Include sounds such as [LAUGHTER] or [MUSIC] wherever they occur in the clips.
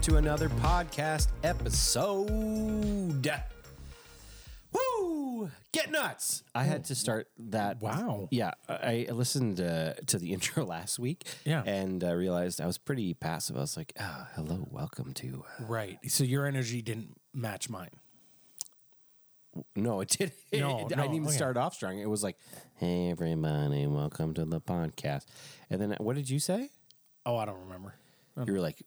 welcome to another podcast episode. Woo! Get nuts! I had to start that. Wow. Yeah, I I listened uh, to the [LAUGHS] intro last week. Yeah. and uh, realized I was pretty passive. I was like, oh, "Hello, welcome to." Uh, Right. So your energy didn't match mine. no, it did. [LAUGHS] No, I no, didn't even okay. start off strong. It was like, "Hey, everybody, welcome to the podcast." And then, what did you say? Oh, I don't remember. You were like,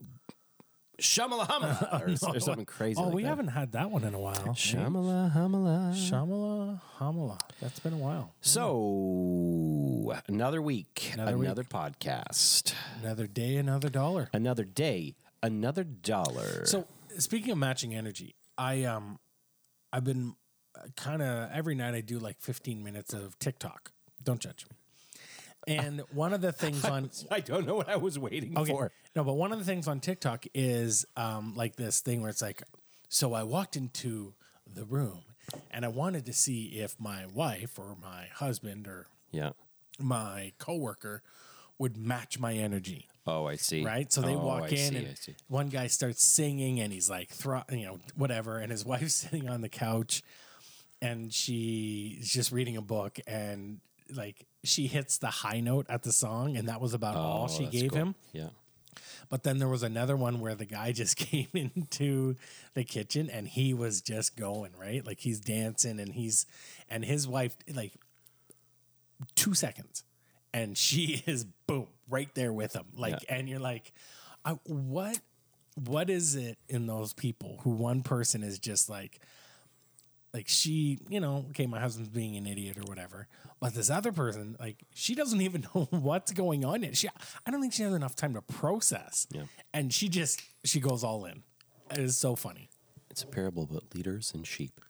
"Shamala hamala," [LAUGHS] or, or something crazy. Oh, like we that. haven't had that one in a while. Shamala hamala. Shamala Hamala. That's been a while. So another week, another, Another week. podcast, Another day, another dollar. another day, another dollar. So speaking of matching energy, I um, I've been kind of every night I do like 15 minutes of TikTok. Don't judge me. And one of the [LAUGHS] things on I don't know what I was waiting Okay. for. No, but one of the things on TikTok is um, like this thing where it's like, so I walked into the room and I wanted to see if my wife or my husband or Yeah. my coworker would match my energy. Oh, I see. Right. So they Oh, walk I in see, I and see. one guy starts singing and he's like, thro- you know, whatever. And his [LAUGHS] wife's sitting on the couch and she's just reading a book and like she hits the high note at the song and that was about all Oh, she gave cool. him. Yeah. But then there was another one where the guy [LAUGHS] just came into the kitchen and he was just going, right? Like he's dancing and he's and his wife like 2 seconds and [LAUGHS] she is boom right there with him. Like and you're like I, what what is it in those people who one person is just like like she, you know, okay, my husband's being an idiot or whatever. But this other person, like, she doesn't even [LAUGHS] know what's going on yet. She, I don't think she has enough time to process. Yeah. And she just, she goes all in. It is so funny. It's a parable about leaders and sheep.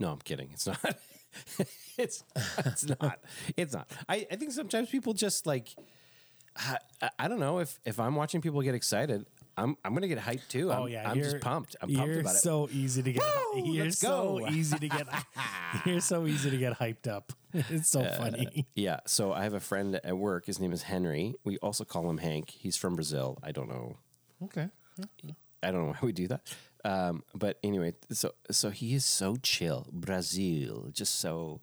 No, I'm kidding. It's not. [LAUGHS] it's it's not. It's not. I, I think sometimes people just like I, I- don't know if if I'm watching people get excited, I'm I'm gonna get hyped too. I'm, oh yeah, I'm just pumped. I'm pumped you're about it. so easy to get. Woo, you're so [LAUGHS] easy to get. you're so easy to get hyped up. [LAUGHS] It's so Uh, funny. Yeah. So I have a friend at work. His name is Henry. We also call him Hank. He's from Brazil. I don't know. Okay. I don't know why we do that. Um, but anyway, so so he is so chill, Brazil, just so.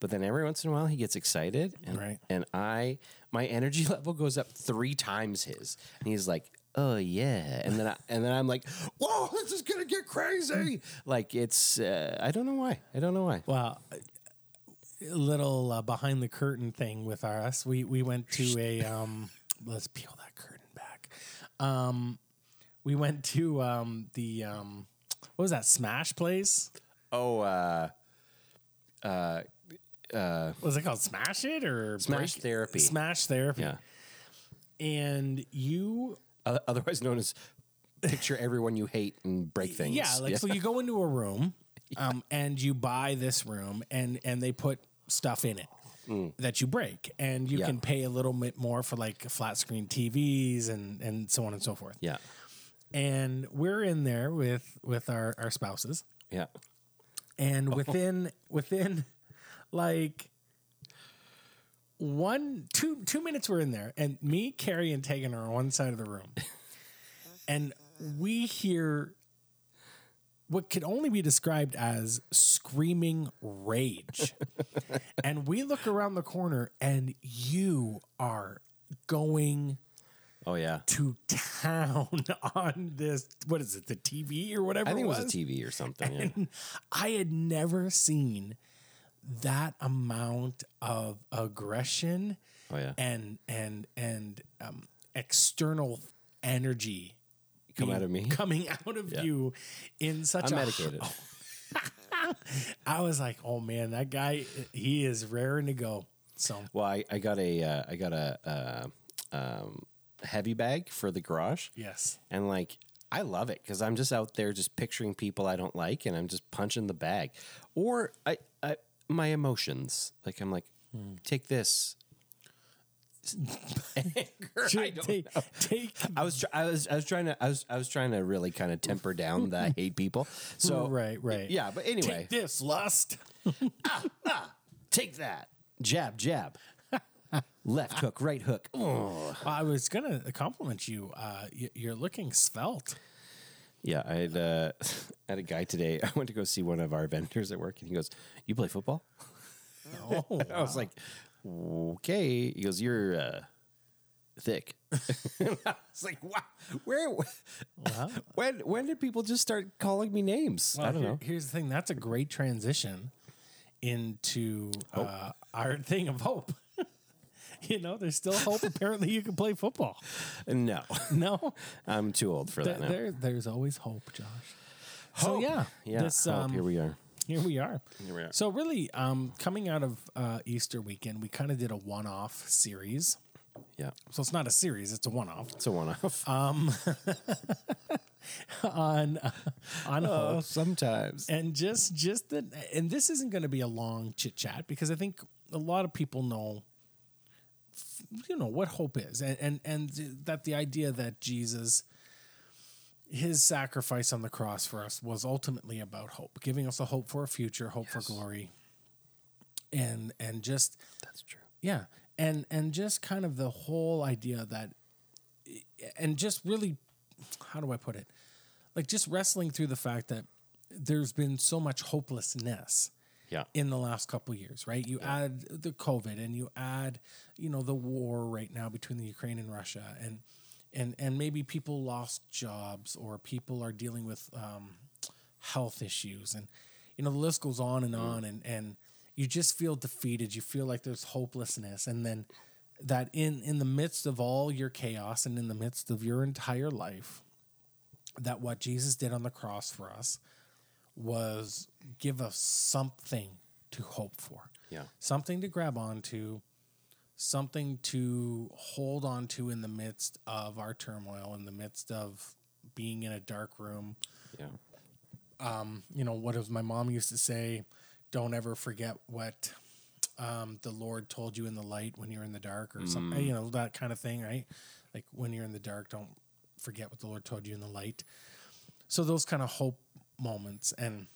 But then every once in a while he gets excited, and Right. and I my energy [LAUGHS] level goes up three times his, and he's like, "Oh yeah," and then I, and then I'm like, "Whoa, this is gonna get crazy!" Like it's uh, I don't know why. I don't know why. Well, a little uh, behind the curtain thing with us. We we went to a um, let's peel that curtain back. Um, we went to um, the um, what was that Smash place? Oh, uh, uh, Was it called Smash It or Smash Therapy. Smash Therapy. yeah. And you, Otherwise known as picture everyone you hate and break things. yeah, like so you go into a room, um, and you buy this room, and and they put stuff in it. That you break, and you Mm. Yeah. can pay a little bit more for like flat screen TVs and and so on and so forth. yeah, and we're in there with with our our spouses yeah. and within within like one two two minutes we're in there and me carrie and tegan are on one side of the room [LAUGHS] and we hear what could only be described as screaming rage [LAUGHS] and we look around the corner and you are going Oh yeah. to town [LAUGHS] on this. What is it? The TV or whatever. I think it was was a TV or something. Yeah. And I had never seen that amount of aggression Oh yeah. and and and um, external energy Come out of me. [LAUGHS] coming out of Yeah. you in such I'm a medicated. [LAUGHS] I was like, oh man, that guy, he is raring to go. So Well, I, I got a uh, I got a uh, um, heavy bag for the garage, yes, and like I love it because I'm just out there just picturing people I don't like, and I'm just punching the bag, or I, I my emotions. Like I'm like, take this. [LAUGHS] Anger. I don't take, know. take I was, tr- I was, I was trying to, I was, I was trying to really kind of temper down the I hate people. So [LAUGHS] right, right. yeah. But anyway, Take this lust. take that jab, jab. Left hook, right hook. Well, I was gonna compliment you. Uh, y- you're looking svelte. Yeah, I had, uh, [LAUGHS] I had a guy today. [LAUGHS] I went to go see one of our vendors at work, and he goes, "You play football?" Oh, [LAUGHS] I was like, "Okay." He goes, "You're uh, thick." I was like, "Wow, where? Wow. When? When did people just start calling me names? I don't here- know." Here's the thing. That's a great transition into uh, our thing of hope. [LAUGHS] you know, there's still hope. Apparently, you can play football. No, [LAUGHS] No, I'm too old for there, that now. there- there's always hope, Josh. So yeah, yeah, this, hope. um, here we are. Here we are. Here we are. So really, um, coming out of uh, Easter weekend, we kind of did a one-off series. Yeah, So it's not a series; it's a one-off it's a one-off. [LAUGHS] Um, on uh, on oh, hope. sometimes. and just just that and this isn't going to be a long chit chat because i think a lot of people know you know what hope is. And and, and that the idea that jesus his sacrifice on the cross for us was ultimately about hope giving us a hope for a future hope for glory. And and just That's true. yeah. And and just kind of the whole idea that and just really how do i put it? Like just wrestling through the fact that there's been so much hopelessness Yeah, in the last couple years right? You add the covid and you add you know the war right now between the ukraine and russia and and and maybe people lost jobs or people are dealing with um, health issues and you know the list goes on and on and and you just feel defeated. You feel like there's hopelessness and then that in in the midst of all your chaos and in the midst of your entire life that what Jesus did on the cross for us was give us something to hope for yeah, something to grab onto, something to hold on to in the midst of our turmoil, in the midst of being in a dark room. yeah. Um, You know, what as my mom used to say, don't ever forget what um, the Lord told you in the light when you're in the dark, or something, you know, that kind of thing, right? Like when you're in the dark, don't forget what the Lord told you in the light. So those kind of hope moments. And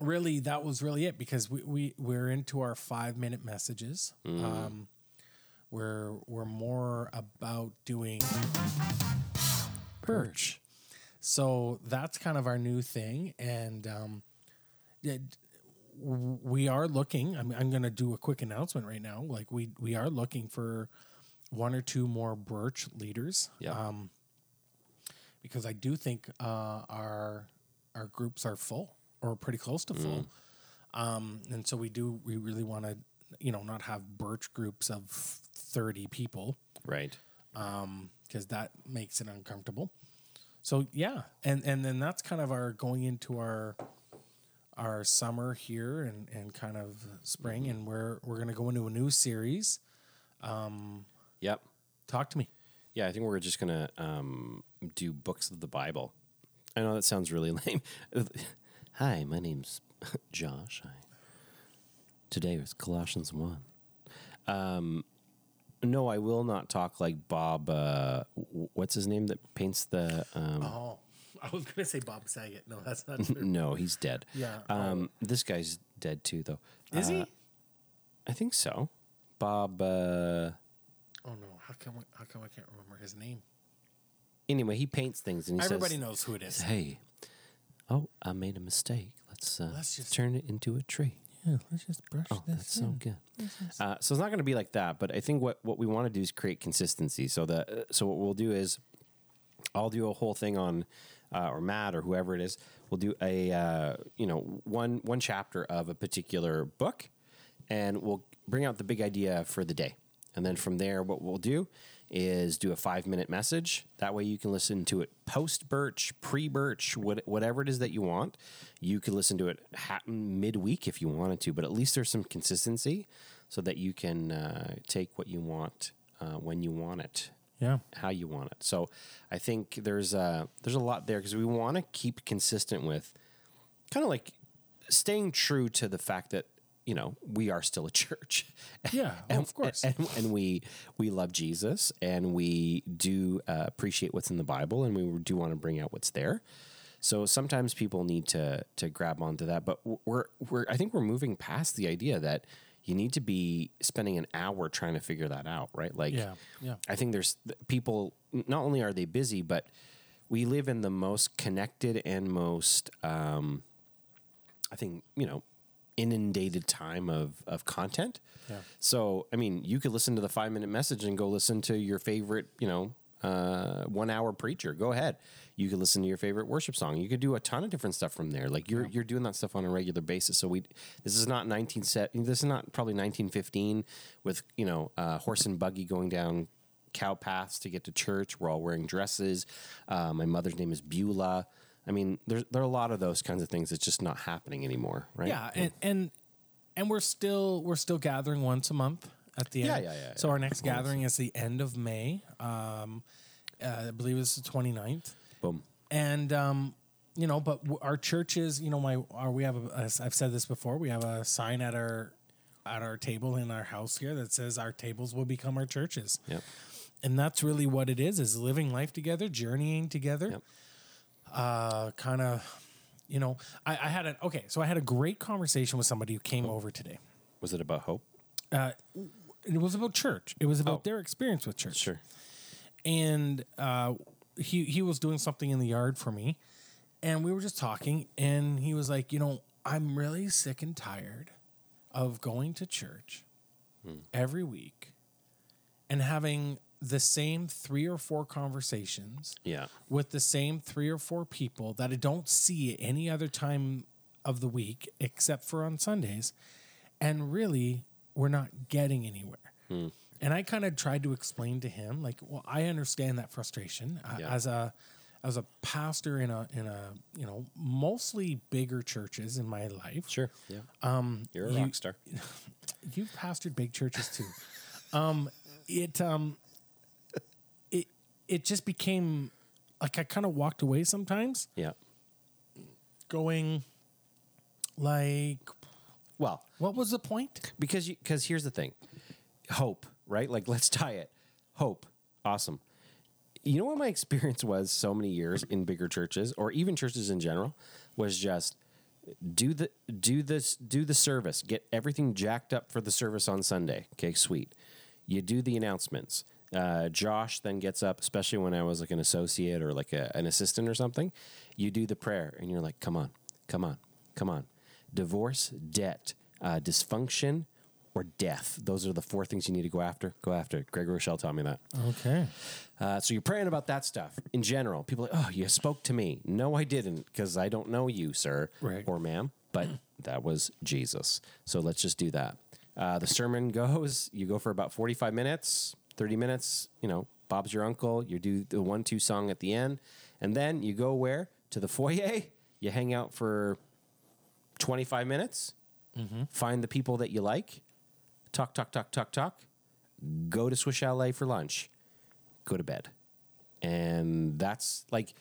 really that was really it because we, we we're into our five minute messages. Um we're we're more about doing birch so that's kind of our new thing. And um it, we are looking I'm, I'm going to do a quick announcement right now. Like we we are looking for one or two more birch leaders. Yeah. um because i do think uh our our groups are full or pretty close to full um and so we do we really want to you know not have birch groups of 30 people Right. Um, because that makes it uncomfortable. So yeah, and and then that's kind of our going into our our summer here and and kind of spring, and we're we're gonna go into a new series. Um, Yep. Talk to me. Yeah, I think we're just gonna um, do books of the Bible. I know that sounds really [LAUGHS] lame. Hi, my name's [LAUGHS] Josh. I, today was Colossians one. Um, no, I will not talk like Bob. Uh, what's his name that paints the? Um, Oh, I was gonna say Bob Saget. No, that's not [LAUGHS] true. No, he's dead. Yeah. Um, this guy's dead too, though. Is he? Uh, I think so. Bob. Uh, Oh no, how come we, how come I can't remember his name? Anyway, he paints things, and he Everybody says, knows who it is. "Hey, oh, I made a mistake. Let's uh, Let's just- turn it into a tree." Yeah, let's just brush Oh, that's so good. Uh, so it's not going to be like that, but I think what, what we want to do is create consistency. So the uh, so what we'll do is I'll do a whole thing on uh, or Matt or whoever it is. We'll do a uh, you know one one chapter of a particular book, and we'll bring out the big idea for the day. And then from there, what we'll do is do a five minute message. That way, you can listen to it post Birch, pre Birch, what, whatever it is that you want. You can listen to it midweek if you wanted to, but at least there's some consistency so that you can uh, take what you want uh, when you want it Yeah. how you want it. So I think there's a there's a lot there because we want to keep consistent with kind of like staying true to the fact that you know we are still a [LAUGHS] church. Yeah, oh, and, of course. and, and we we love Jesus and we do uh, appreciate what's in the Bible and we do want to bring out what's there. So sometimes people need to to grab onto that, but we're we're I think we're moving past the idea that you need to be spending an hour trying to figure that out, right? Like, Yeah, yeah. I think there's people. Not only are they busy, but we live in the most connected and most, um, I think, you know, inundated time of of content. Yeah. So, I mean, you could listen to the five minute message and go listen to your favorite, you know, uh, one hour preacher. Go ahead. You could listen to your favorite worship song. You could do a ton of different stuff from there. Like you're you're doing that stuff on a regular basis. So we this is not nineteen set. This is not probably nineteen fifteen with you know uh, horse and buggy going down cow paths to get to church. We're all wearing dresses. Uh, my mother's name is Beulah. I mean, there's there are a lot of those kinds of things that's just not happening anymore, right? Yeah, and and and we're still we're still gathering once a month at the end. Yeah, yeah, yeah, So yeah, our next gathering is the end of May. Um, uh, I believe it's the 29th. Boom. and um, you know, but our churches, you know, my our, we have a, as I've said this before, we have a sign at our at our table in our house here that says our tables will become our churches, Yep. and that's really what it is: is living life together, journeying together. Yep. Uh, kind of, you know, I, I had an okay, so I had a great conversation with somebody who came over today. Was it about hope? Uh, it was about church. It was about Oh. their experience with church Sure. and uh, he he was doing something in the yard for me, and we were just talking, and he was like, you know, I'm really sick and tired of going to church every week and having the same three or four conversations Yeah. with the same three or four people that I don't see any other time of the week except for on Sundays. And really, we're not getting anywhere. And I kind of tried to explain to him, like, well, I understand that frustration uh, Yeah. as a as a pastor in a in a you know mostly bigger churches in my life. Sure. Yeah. Um, You're a you- rock star. [LAUGHS] You've pastored big churches too. um, it um, it just became like I kind of walked away sometimes, Yeah. going like, Well, what was the point? because you because here's the thing, hope, right? Like [LAUGHS] let's tie it. Hope, awesome. You know what my experience was so many years in bigger churches or even churches in general was just do the do this do the service, get everything jacked up for the service on Sunday. Okay, sweet. You do the announcements. Uh, Josh then gets up, especially when I was like an associate or like a, an assistant or something. You do the prayer, and you're like, "Come on, come on, come on." Divorce, debt, uh, dysfunction, or death. Those are the four things you need to go after. Go after. it. Greg Rochelle taught me that. Okay. Uh, so you're praying about that stuff in general. People are like, oh, you spoke to me. No, I didn't, because I don't know you, sir Right. or ma'am. But that was Jesus. So let's just do that. Uh, the sermon [LAUGHS] goes. You go for about 45 minutes, 30 minutes. You know, Bob's your uncle. You do the one-two song at the end, and then you go where to the foyer. You hang out for 25 minutes. Mm-hmm. Find the people that you like. Talk, talk, talk, talk, talk. Go to Swiss Chalet for lunch go to bed. And that's like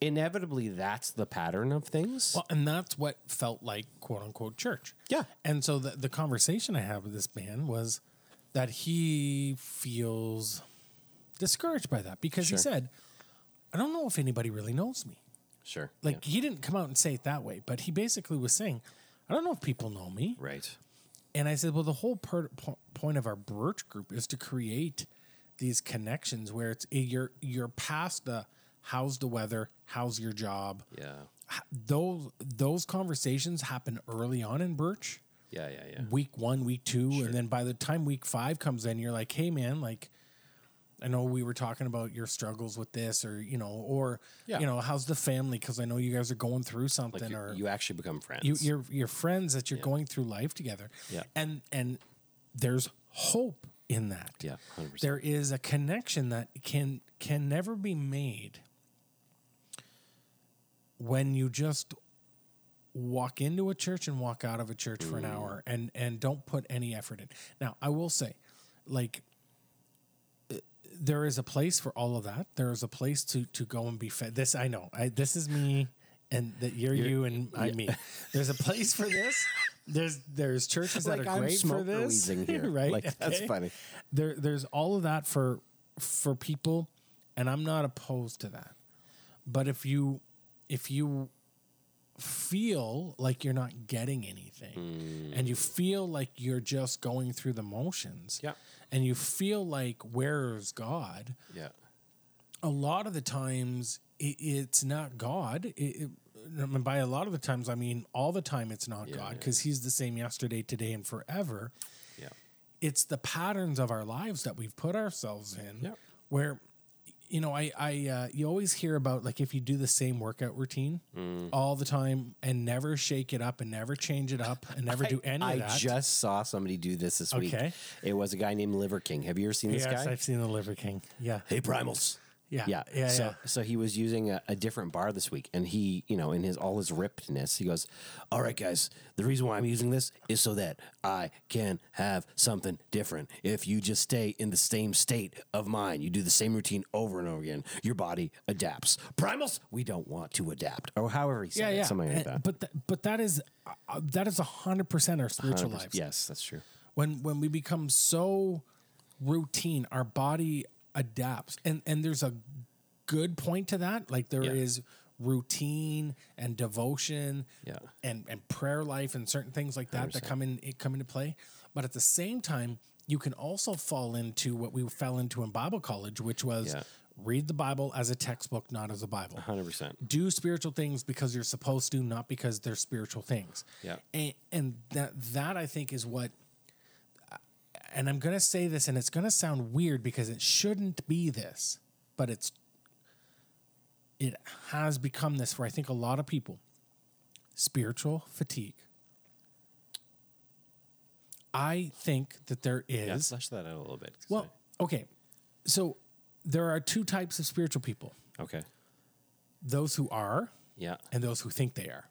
inevitably that's the pattern of things. Well, and that's what felt like quote unquote church. Yeah. And so the, the conversation I had with this man was that he feels discouraged by that because Sure. he said, I don't know if anybody really knows me. sure. Like he didn't come out and say it that way, but he basically was saying, I don't know if people know me. Right. And I said, well, the whole per- po- point of our Birch group is to create these connections where it's eh, you're you're past the how's the weather, how's your job. Yeah. Those those conversations happen early on in Birch, Yeah, yeah, yeah. week one, week two, and then by the time week five comes in, you're like, hey man, like. I know we were talking about your struggles with this, or you know, or Yeah. you know, how's the family? Because I know you guys are going through something, Like or you actually become friends. you, you're you're friends that you're going through life together. Yeah. And and there's hope in that. yeah, 100%. There is a connection that can can never be made when you just walk into a church and walk out of a church for an Mm. hour and and don't put any effort in. Now, I will say like uh, there is a place for all of that. There is a place to to go and be fed. This I know. I this is me and that you're, you and I'm me. There's a place for this. There's there's churches that Like are I'm great for this, here. [LAUGHS] right? Like, that's funny. There there's all of that for for people, and I'm not opposed to that. But if you if you feel like you're not getting anything and you mm. feel like you're just going through the motions Yeah. and you feel like where's god Yeah. a lot of the times it, it's not god it, it, and by a lot of the times i mean all the time it's not god because he's the same yesterday today and forever Yeah. it's the patterns of our lives that we've put ourselves in Yeah. where you know i i uh, you always hear about like if you do the same workout routine Mm. all the time and never shake it up and never change it up and never [LAUGHS] do any I of that just saw somebody do this this week. Okay. It was a guy named Liver King. Have you ever seen this yes guy? i've seen the liver king yeah Hey, Primals. Yeah Yeah. yeah so yeah. so he was using a, a different bar this week, and he, you know, in his all his rippedness, he goes, "All right, guys, the reason why I'm using this is so that I can have something different. If you just stay in the same state of mind, you do the same routine over and over again, your body adapts. Primals, we don't want to adapt, or however he said yeah, it, yeah. something like that. But th- but that is uh, that is hundred percent our spiritual 100%. lives. Yes, that's true. When when we become so routine, our body adapts, and and there's a good point to that. Like there is Yeah. routine and devotion, Yeah. and and prayer life and certain things like that that 100%. come in it come into play. But at the same time, you can also fall into what we fell into in Bible college, which was Yeah. read the Bible as a textbook, not as a Bible Hundred percent. do spiritual things because you're supposed to, not because they're spiritual things. Yeah. And, and that that I think is what. And I'm gonna say this, and it's gonna sound weird because it shouldn't be this, but it's. It has become this for I think a lot of people. Spiritual fatigue. I think that there is. Yeah, flesh that out a little bit. Well, okay. So there are two types of spiritual people okay. those who are Yeah. and those who think they are.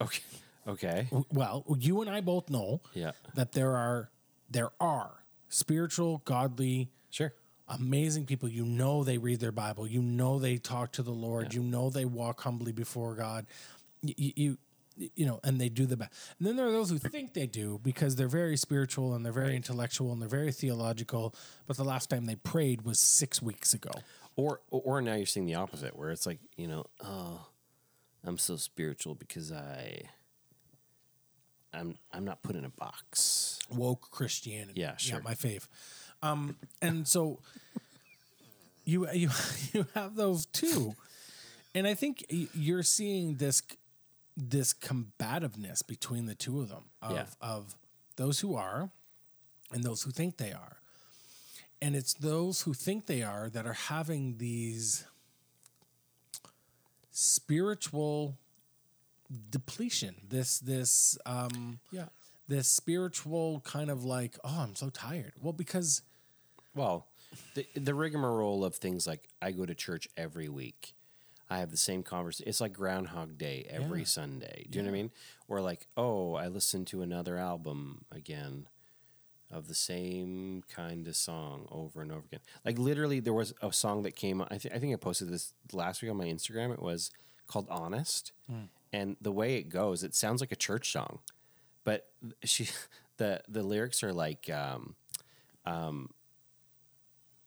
Okay. Okay. Well, you and I both know Yeah. that there are there are spiritual, godly, Sure. amazing people. You know they read their Bible. You know they talk to the Lord. You know they walk humbly before God. You, you you know, and they do the best. And then there are those who think they do because they're very spiritual and they're very intellectual and they're very theological. But the last time they prayed was six weeks ago. Or or now you're seeing the opposite, where it's like you know, oh, I'm so spiritual because I, I'm I'm not put in a box. woke Christianity. Yeah, sure. my fave. Um, and so [LAUGHS] you you [LAUGHS] you have those too, and I think you're seeing this this combativeness between the two of them of Yeah. of those who are and those who think they are, and it's those who think they are that are having these spiritual depletion. This this um Yeah. this spiritual kind of like, oh, I'm so tired. Well, because Well, the the rigmarole of things like I go to church every week. I have the same conversation. It's like Groundhog Day every Yeah. Sunday. Do you know what I mean? Or like, oh, I listened to another album again of the same kind of song over and over again. Like literally, there was a song that came. I, th- I think I posted this last week on my Instagram. It was called "Honest," and the way it goes, it sounds like a church song, but [LAUGHS] she, the the lyrics are like. Um,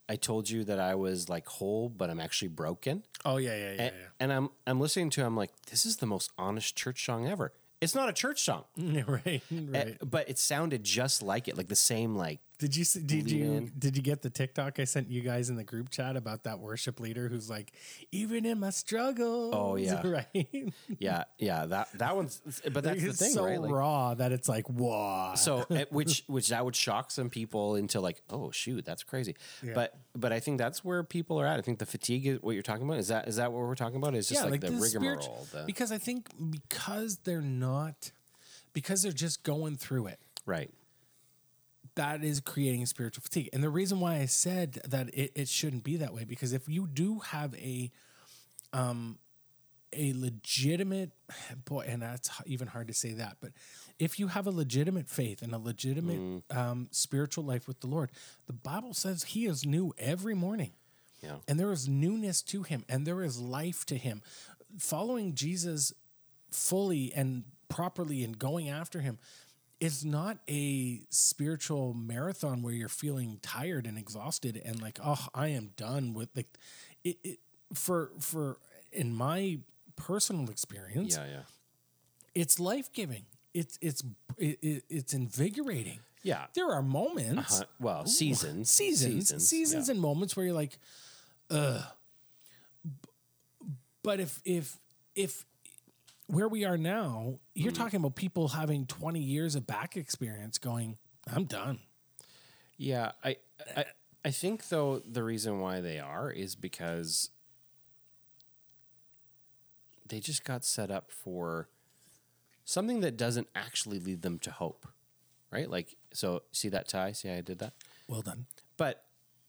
I told you that I was like whole, but I'm actually broken. oh yeah, yeah, yeah, And, and I'm I'm listening to. it, I'm like, this is the most honest church song ever. It's not a church song, yeah. [LAUGHS] right, eh, right. but it sounded just like it, like the same like. Did you see- did you in. did you get the TikTok I sent you guys in the group chat about that worship leader who's like, even in my struggles. Oh, [LAUGHS] yeah. right. Yeah, yeah. That that one's. But that's the thing, so right? Like, raw that it's like, whoa. so [LAUGHS] which which that would shock some people into like, oh shoot, that's crazy. But but I think that's where people are at. I think the fatigue is what you're talking about. Is that is that what we're talking about? Is just like, the this rigmarole. the- because I think because they're not, because they're just going through it. right. That is creating spiritual fatigue. And the reason why I said that it, it shouldn't be that way, because if you do have a um a legitimate [SIGHS] boy, and that's even hard to say that, but if you have a legitimate faith and a legitimate um, spiritual life with the Lord, the Bible says He is new every morning Yeah. and there is newness to him and there is life to him following jesus fully and properly and going after him is not a spiritual marathon where you're feeling tired and exhausted and like oh i am done with like it, it for for in my personal experience. Yeah, yeah. It's life giving. It's it's it, it, it's invigorating. Yeah. There are moments, Uh, well, seasons. seasons, seasons, yeah. and moments where you're like, ugh. But if if if where we are now, you're Mm. talking about people having 20 years of back experience going, I'm done. Yeah, I, I I think though the reason why they are is because they just got set up for something that doesn't actually lead them to hope. Right? Like so see that tie? See how I did that? Well done. But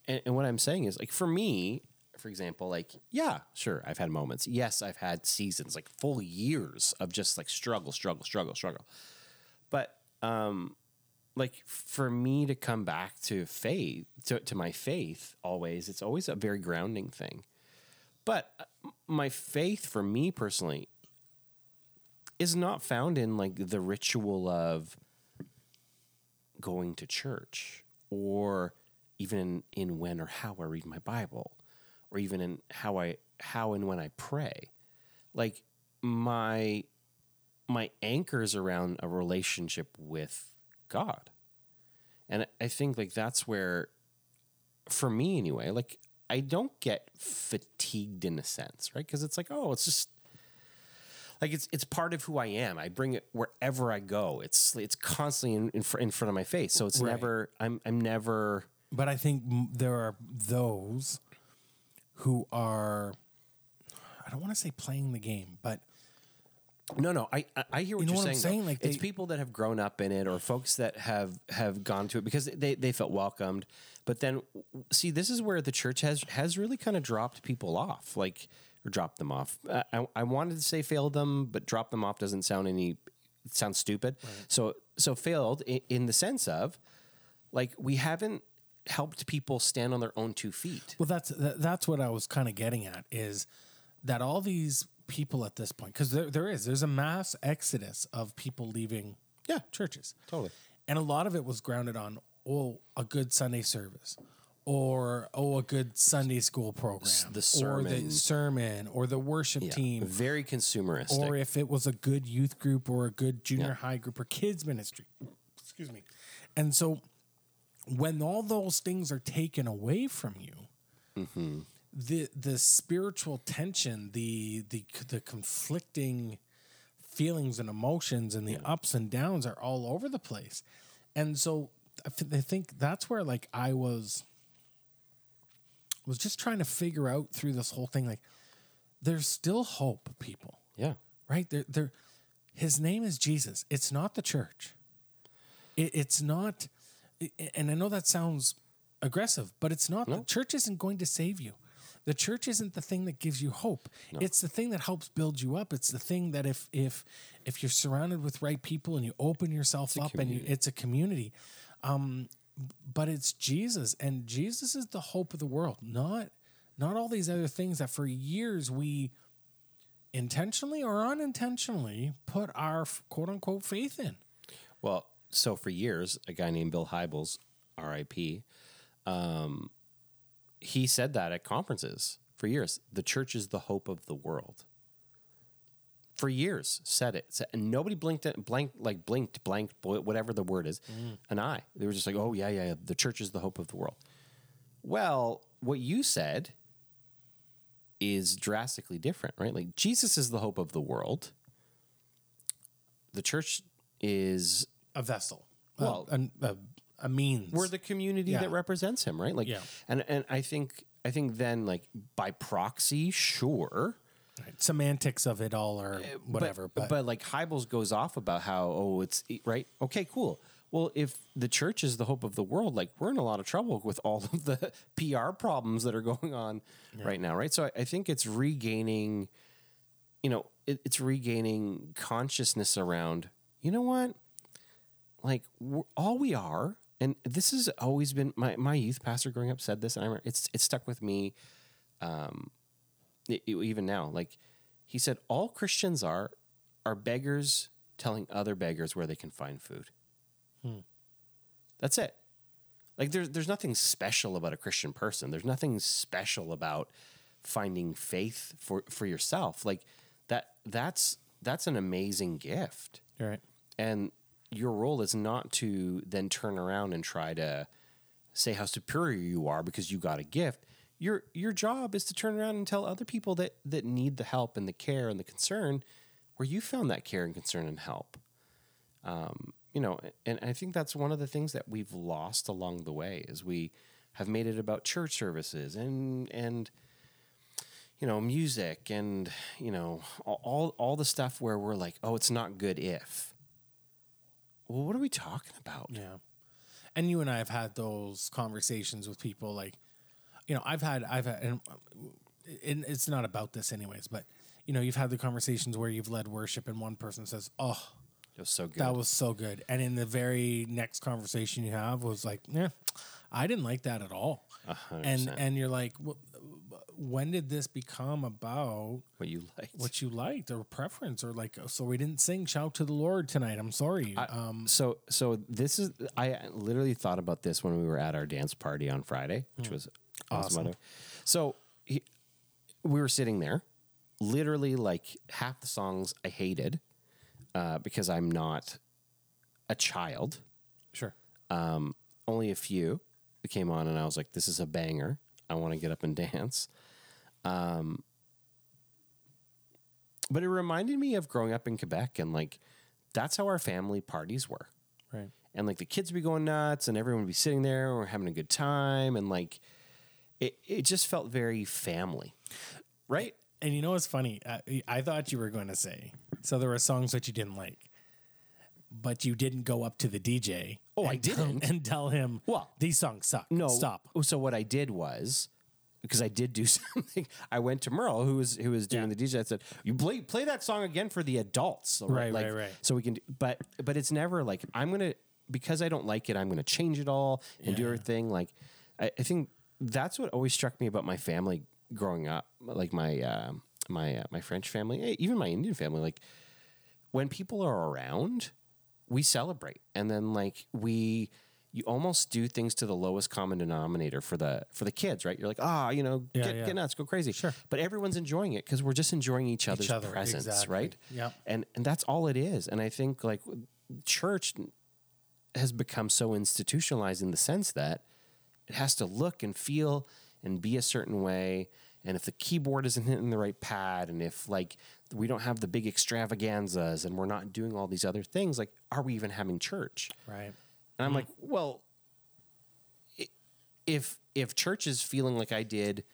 and, and what I'm saying is like for me, for example, like yeah, sure, I've had moments. Yes, I've had seasons, like full years of just like struggle, struggle, struggle, struggle. But um like for me to come back to faith to, to my faith always it's always a very grounding thing but uh, my faith for me personally is not found in like the ritual of going to church or even in, in when or how I read my Bible or even in how I how and when I pray. Like my my anchors around a relationship with God. And I think like that's where for me anyway, like I don't get fatigued in a sense, right? Because it's like, oh, it's just like it's it's part of who I am. I bring it wherever I go. It's it's constantly in in, fr- in front of my face. So it's Right. never I'm I'm never But I think there are those who are, I don't want to say playing the game, but No, no, I I- hear what You know what saying. saying? Like, it's they- people that have grown up in it, or folks that have have gone to it because they they felt welcomed. But then, see, this is where the church has has really kind of dropped people off, like or dropped them off. I I wanted to say failed them, but drop them off doesn't sound any. It sounds stupid. So so failed in, in the sense of, like we haven't helped people stand on their own two feet. Well, that's that, that's what I was kind of getting at is that all these people at this point, because there, there is there's a mass exodus of people leaving Yeah, churches, totally. and a lot of it was grounded on oh a good Sunday service, or oh a good Sunday school program, the or sermon. the sermon, or the worship Yeah, team, very consumeristic. or if it was a good youth group or a good junior high group or kids ministry. Excuse me. And so when all those things are taken away from you, mm-hmm. the the spiritual tension, the the the conflicting feelings and emotions and the ups and downs are all over the place. And so I think that's where like I was was just trying to figure out through this whole thing like there's still hope, people yeah, right? There, there. His name is Jesus. It's not the church. It, it's not, and I know that sounds aggressive, but it's not. The church isn't going to save you. The church isn't the thing that gives you hope. It's the thing that helps build you up. It's the thing that if if if you're surrounded with right people and you open yourself up and you, it's a community. Um, but it's Jesus, and Jesus is the hope of the world. Not not all these other things that for years we intentionally or unintentionally put our quote unquote faith in. Well, so for years, a guy named Bill Hybels, R.I.P., um, he said that at conferences for years. The church is the hope of the world. For years, said it, said, and nobody blinked, at, blank, like blinked, blanked, whatever the word is, an eye. They were just like, "Oh yeah, yeah, yeah, the church is the hope of the world." Well, what you said is drastically different, right? Like Jesus is the hope of the world. The church is A vessel. Well- a, a, a means. we're the community Yeah. that represents him, right? Like, Yeah. and and I think I think then like by proxy, sure, Right. semantics of it all or whatever. Uh, But, But, like Hybels goes off about how oh it's right, okay, cool. Well, if the church is the hope of the world, like we're in a lot of trouble with all of the [LAUGHS] PR problems that are going on right now, right? So I, I think it's regaining, you know, it, it's regaining consciousness around, you know what, like all we are, and this has always been my my youth pastor growing up said this, and I remember it's it's stuck with me, um, e- e- even now. Like he said, all Christians are are beggars telling other beggars where they can find food. That's it. Like there's there's nothing special about a Christian person. There's nothing special about finding faith for for yourself. Like that that's that's an amazing gift. Right. And your role is not to then turn around and try to say how superior you are because you got a gift. Your your job is to turn around and tell other people that that need the help and the care and the concern where you found that care and concern and help. Um, you know, and I think that's one of the things that we've lost along the way is we have made it about church services and and you know music and you know all all the stuff where we're like, oh, it's not good if. Well, what are we talking about? Yeah. And you and I have had those conversations with people like, you know, I've had, I've had, and it's not about this anyways, but you know, you've had the conversations where you've led worship and one person says, oh, It was so good. that was so good. And in the very next conversation you have was like, yeah, I didn't like that at all. hundred And, percent. and you're like, "Wh- when did this become about what you like. what you liked or preference or like, so we didn't sing shout to the Lord tonight. I'm sorry. um, so so this is I literally thought about this when we were at our dance party on Friday, which was awesome. way. So he, we were sitting there, literally like half the songs I hated uh, because I'm not a child. sure. Um, only a few that came on, and I was like, "This is a banger. I want to get up and dance." Um, but it reminded me of growing up in Quebec, and like that's how our family parties were Right. and like the kids would be going nuts and everyone would be sitting there and we're having a good time and like it, it just felt very family right And you know what's funny? I, I thought you were going to say so. There were songs that you didn't like, but you didn't go up to the DJ. Oh, I didn't. [LAUGHS] and tell him. Well, these songs suck. no stop. so what i did was because i did do [LAUGHS] something i went to merle who was who was doing Yeah. the dj i said you play play that song again for the adults Right, like, right, right. so we can do, but but it's never like i'm gonna because i don't like it i'm gonna change it all and do Yeah. everything like I, I think that's what always struck me about my family growing up like my uh, my uh, my french family eh, even my indian family like when people are around, we celebrate, and then like we, you almost do things to the lowest common denominator for the for the kids, right? You're like, ah, you know, Yeah, get, yeah. get nuts, go crazy. Sure. But everyone's enjoying it because we're just enjoying each other's other, presence, exactly. right? Yeah. And and that's all it is. And I think like church has become so institutionalized in the sense that it has to look and feel and be a certain way. And if the keyboard isn't hitting the right pad, and if like we don't have the big extravaganzas and we're not doing all these other things, like are we even having church? Right. And I'm like, well, if if church is feeling like I did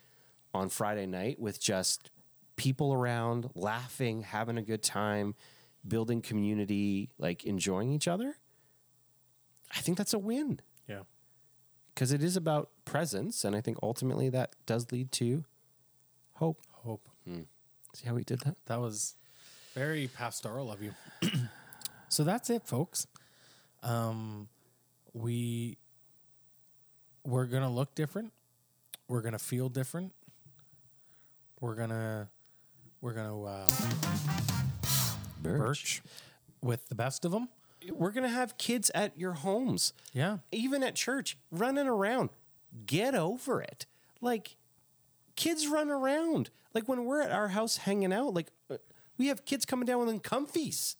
on Friday night with just people around, laughing, having a good time, building community, like enjoying each other, I think that's a win Yeah. because it is about presence, and I think ultimately that does lead to hope. Hope. See how we did that? That was very pastoral of you. [CLEARS THROAT] so that's it, folks. Um, we we're gonna look different. We're gonna feel different. We're gonna we're gonna uh, birch with the best of them. We're gonna have kids at your homes. Yeah, even at church, running around. Get over it. Like, kids run around. Like, when we're at our house hanging out, like, uh, we have kids coming down in comfies.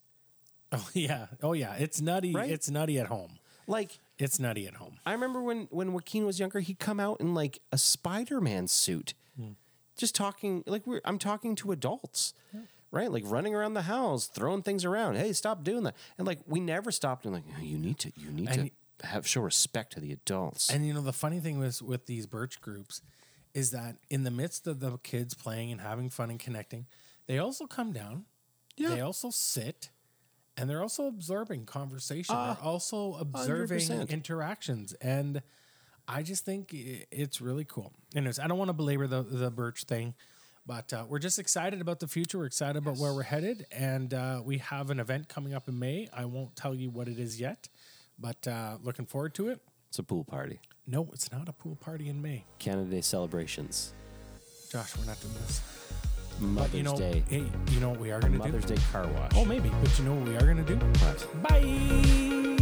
Oh [LAUGHS] yeah. Oh yeah. It's nutty. Right? It's nutty at home. Like, It's nutty at home. I remember when, when Joaquin was younger, he'd come out in like a Spider Man suit, hmm. just talking, like, we're, I'm talking to adults. Right, like running around the house, throwing things around. Hey, stop doing that! And like, we never stopped. And like, "Oh, you need to, you need And- to have show respect to the adults. And you know the funny thing was with these birch groups is that in the midst of the kids playing and having fun and connecting, they also come down. Yeah. They also sit and they're also absorbing conversation. Ah, they're also observing 100%. interactions. And I just think it's really cool. Anyways, I don't want to belabor the, the birch thing, but uh, we're just excited about the future. We're excited about where we're headed. And uh, we have an event coming up in May. I won't tell you what it is yet, but uh, looking forward to it. it's a pool party. No, it's not a pool party in May. Canada Day celebrations. Josh, we're not doing this. Mother's But you know, Day. hey, you know what we are going to do? Mother's Day car wash. Oh, maybe. But you know what we are going to do? What? Bye.